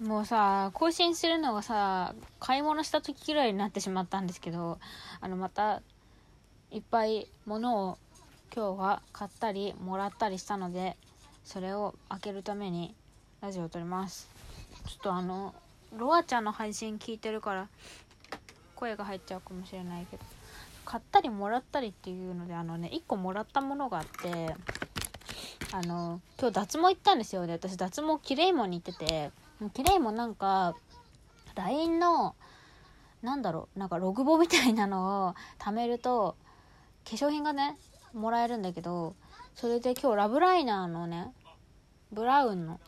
もうさ更新するのがさ買い物した時ぐらいになってしまったんですけどあのまたいっぱい物を今日は買ったりもらったりしたのでそれを開けるためにラジオを撮ります。ちょっとあのロアちゃんの配信聞いてるから声が入っちゃうかもしれないけど買ったりもらったりっていうのであのね1個もらったものがあってあの今日脱毛行ったんですよ。で私脱毛きれいもんに行っててきれいもなんか LINE のなんだろうなんかログボみたいなのを貯めると化粧品がねもらえるんだけどそれで今日ラブライナーのねブラウンの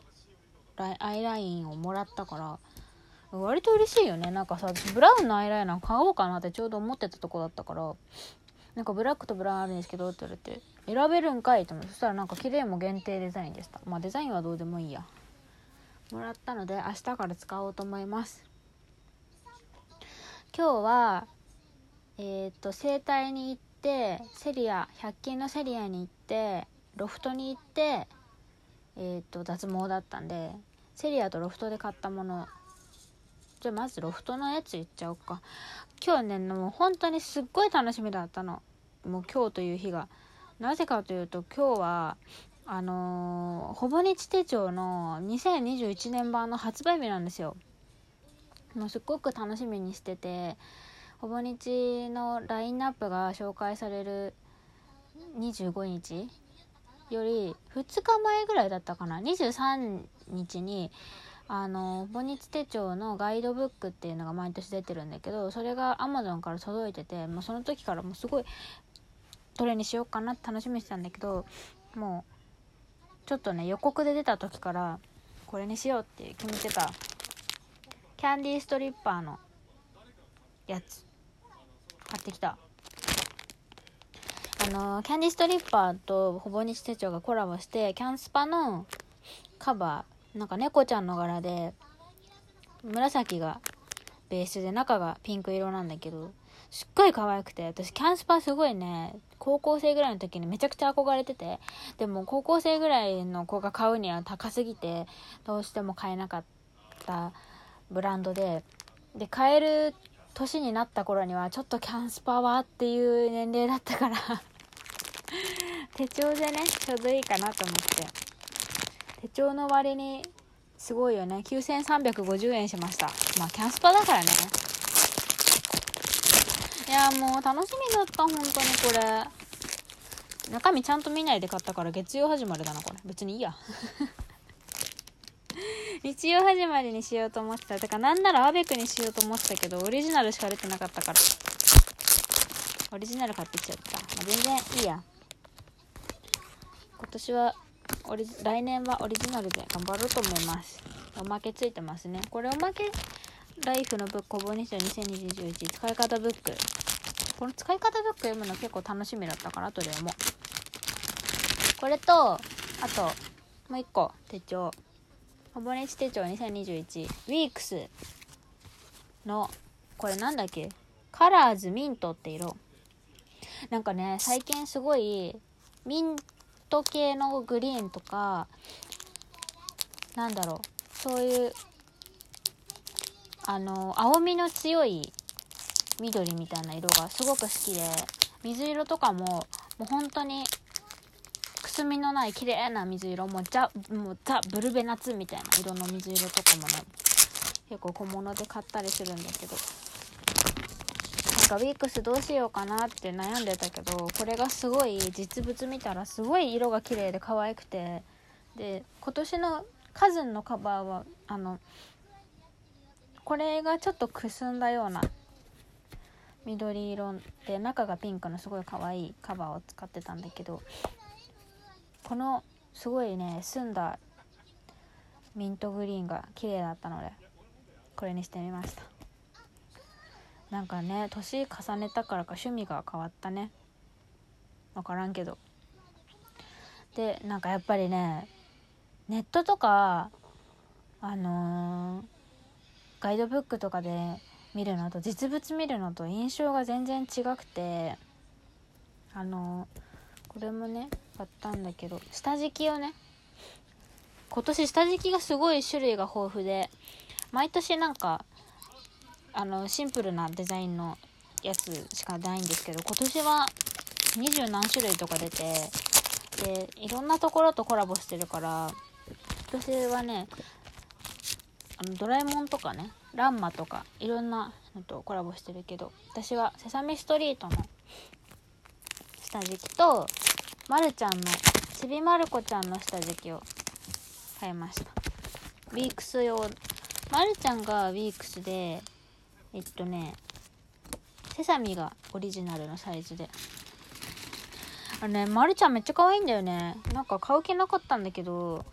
アイラインをもらったから割と嬉しいよね。なんかさブラウンのアイライナー買おうかなってちょうど思ってたとこだったからなんかブラックとブラウンあるんですけどって言われて選べるんかいと思ってそしたらなんかキレイモ限定デザインでした。まあデザインはどうでもいいや。もらったので明日から使おうと思います。今日はえっ、と整体に行ってセリア100均のセリアに行ってロフトに行ってえっ、と脱毛だったんでセリアとロフトで買ったもの。じゃあまずロフトのやつ言っちゃおうか。今日ねもう本当にすっごい楽しみだったの。もう今日という日が。なぜかというと今日はあのー、ほぼ日手帳の2021年版の発売日なんですよ。もうすっごく楽しみにしててほぼ日のラインナップが紹介される25日より2日前ぐらいだったかな。23日にあのボニチ手帳のガイドブックっていうのが毎年出てるんだけどそれが Amazon から届いててもうその時からもうすごいどれにしようかなって楽しみにしてたんだけどもうちょっとね予告で出た時からこれにしようって決めてたキャンディーストリッパーのやつ買ってきた。あのキャンディーストリッパーとほぼ日手帳がコラボしてキャンスパのカバーなんか猫ちゃんの柄で紫がベースで中がピンク色なんだけどすっごい可愛くて私キャンスパすごいね高校生ぐらいの時にめちゃくちゃ憧れててでも高校生ぐらいの子が買うには高すぎてどうしても買えなかったブランドでで買える年になった頃にはちょっとキャンスパはっていう年齢だったから 手帳でねちょうどいいかなと思って手帳の割にすごいよね。9350円しました。まあキャンスパだからね。いやもう楽しみだった本当にこれ。中身ちゃんと見ないで買ったから月曜始まりだなこれ。別にいいや。日曜始まりにしようと思ってた。だからなんならアベクにしようと思ってたけどオリジナルしか出てなかったから。オリジナル買ってきちゃった、まあ、全然いいや。今年はオリ来年はオリジナルで頑張ろうと思います。おまけついてますね。これおまけライフのブックほぼにし2021使い方ブック。この使い方ブック読むの結構楽しみだったから後で読もう。これとあともう一個手帳。ほぼ日手帳2021ウィークス。のこれなんだっけ？カラーズミントって色。なんかね最近すごいミント系のグリーンとかなんだろうそういうあの青みの強い緑みたいな色がすごく好きで水色とかももう本当にくすみのない綺麗な水色もうザもうザブルベナツみたいな色の水色とかもね結構小物で買ったりするんだけど。かウィークスどうしようかなって悩んでたけどこれがすごい実物見たらすごい色が綺麗で可愛くてで今年のカズンのカバーはあのこれがちょっとくすんだような緑色で中がピンクのすごい可愛いカバーを使ってたんだけどこのすごいね澄んだミントグリーンが綺麗だったのでこれにしてみました。なんかね年重ねたからか趣味が変わったね。分からんけど。でなんかやっぱりねネットとかあのー、ガイドブックとかで見るのと実物見るのと印象が全然違くてあのー、これもね買ったんだけど下敷きをね今年下敷きがすごい種類が豊富で毎年なんかあのシンプルなデザインのやつしかないんですけど今年は二十何種類とか出てでいろんなところとコラボしてるから今年はねあのドラえもんとかねランマとかいろんなのとコラボしてるけど私はセサミストリートの下敷きとまるちゃんのちびまる子ちゃんの下敷きを買いました。ウィークス用。まるちゃんがウィークスでえっとねセサミがオリジナルのサイズで。あれねまるちゃんめっちゃ可愛いんだよね。なんか買う気なかったんだけど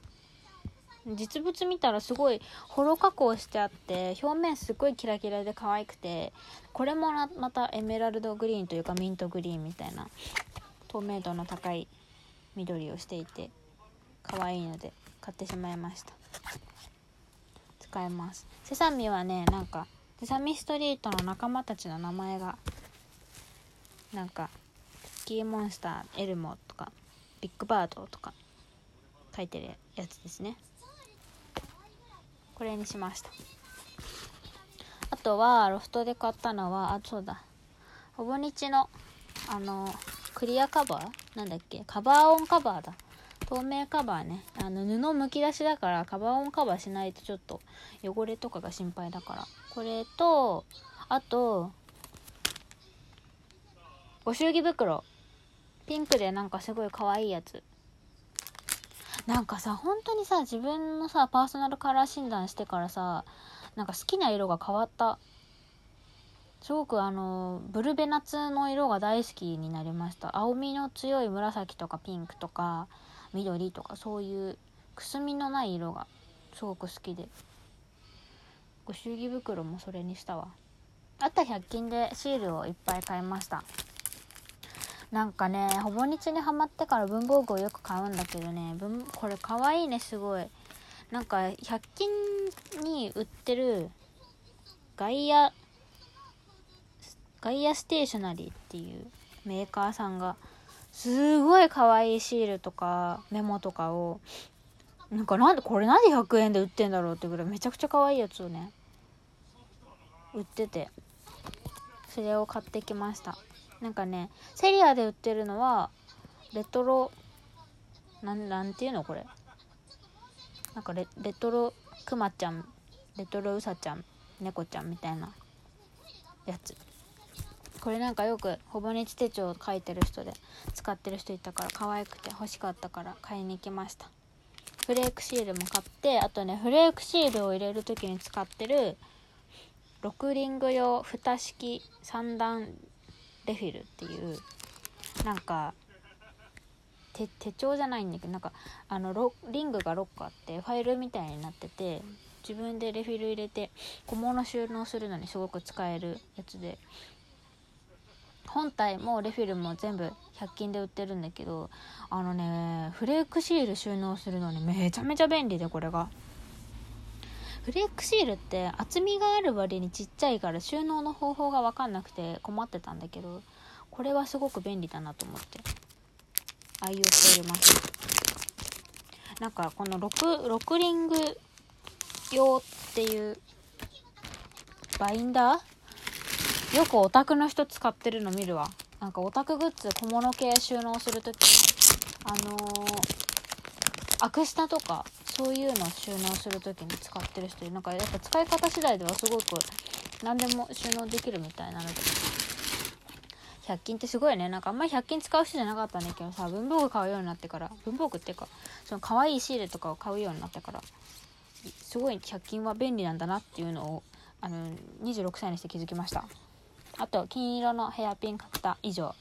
実物見たらすごいホロ加工してあって表面すごいキラキラで可愛くてこれもまたエメラルドグリーンというかミントグリーンみたいな透明度の高い緑をしていて可愛いので買ってしまいました。使えます。セサミはねなんかセサミストリートの仲間たちの名前がなんかスキーモンスターエルモとかビッグバードとか書いてるやつですね。これにしました。あとはロフトで買ったのはあそうだ。ほぼ日のあのクリアカバー？なんだっけ？カバーオンカバーだ。透明カバーね。あの布むき出しだからカバーオンカバーしないとちょっと汚れとかが心配だから。これとあとご祝儀袋。ピンクでなんかすごい可愛いやつ。なんかさ本当にさ自分のさパーソナルカラー診断してからさなんか好きな色が変わった。すごくあのブルベナツの色が大好きになりました。青みの強い紫とかピンクとか緑とかそういうくすみのない色がすごく好きで。ご祝儀袋もそれにしたわ。あった100均でシールをいっぱい買いました。なんかねほぼ日にはまってから文房具をよく買うんだけどね。文これかわいいねすごい。なんか100均に売ってるガイアガイアステーショナリーっていうメーカーさんがすごい可愛いシールとかメモとかをなんかなんでこれなんで100円で売ってんだろうってぐらいめちゃくちゃ可愛いやつをね売っててそれを買ってきました。なんかねセリアで売ってるのはレトロなんなんていうのこれ？なんかレレトロクマちゃんレトロウサちゃん猫ちゃんみたいなやつ。これなんかよくほぼ日手帳を書いてる人で使ってる人いたから可愛くて欲しかったから買いに行きました。フレークシールも買ってあとねフレークシールを入れる時に使ってる6リング用蓋式3段レフィルっていうなんか手手帳じゃないんだけどなんかあのリングが6個あってファイルみたいになってて自分でレフィル入れて小物収納するのにすごく使えるやつで本体もレフィルも全部100均で売ってるんだけどあのねフレークシール収納するのにめちゃめちゃ便利でこれが。フレークシールって厚みがある割にちっちゃいから収納の方法が分かんなくて困ってたんだけどこれはすごく便利だなと思って。愛用しております。なんかこの 6, 6リング用っていうバインダーよくオタクの人使ってるの見るわ。なんかオタクグッズ小物系収納する時あのー、アクスタとかそういうの収納する時に使ってる人いる。なんかやっぱ使い方次第ではすごく何でも収納できるみたいなので。100均ってすごいね。なんかあんまり100均使う人じゃなかったんだけどさ文房具買うようになってから文房具っていうかその可愛いシールとかを買うようになってからすごい100均は便利なんだなっていうのをあの26歳にして気づきました。あと金色のヘアピン買った以上。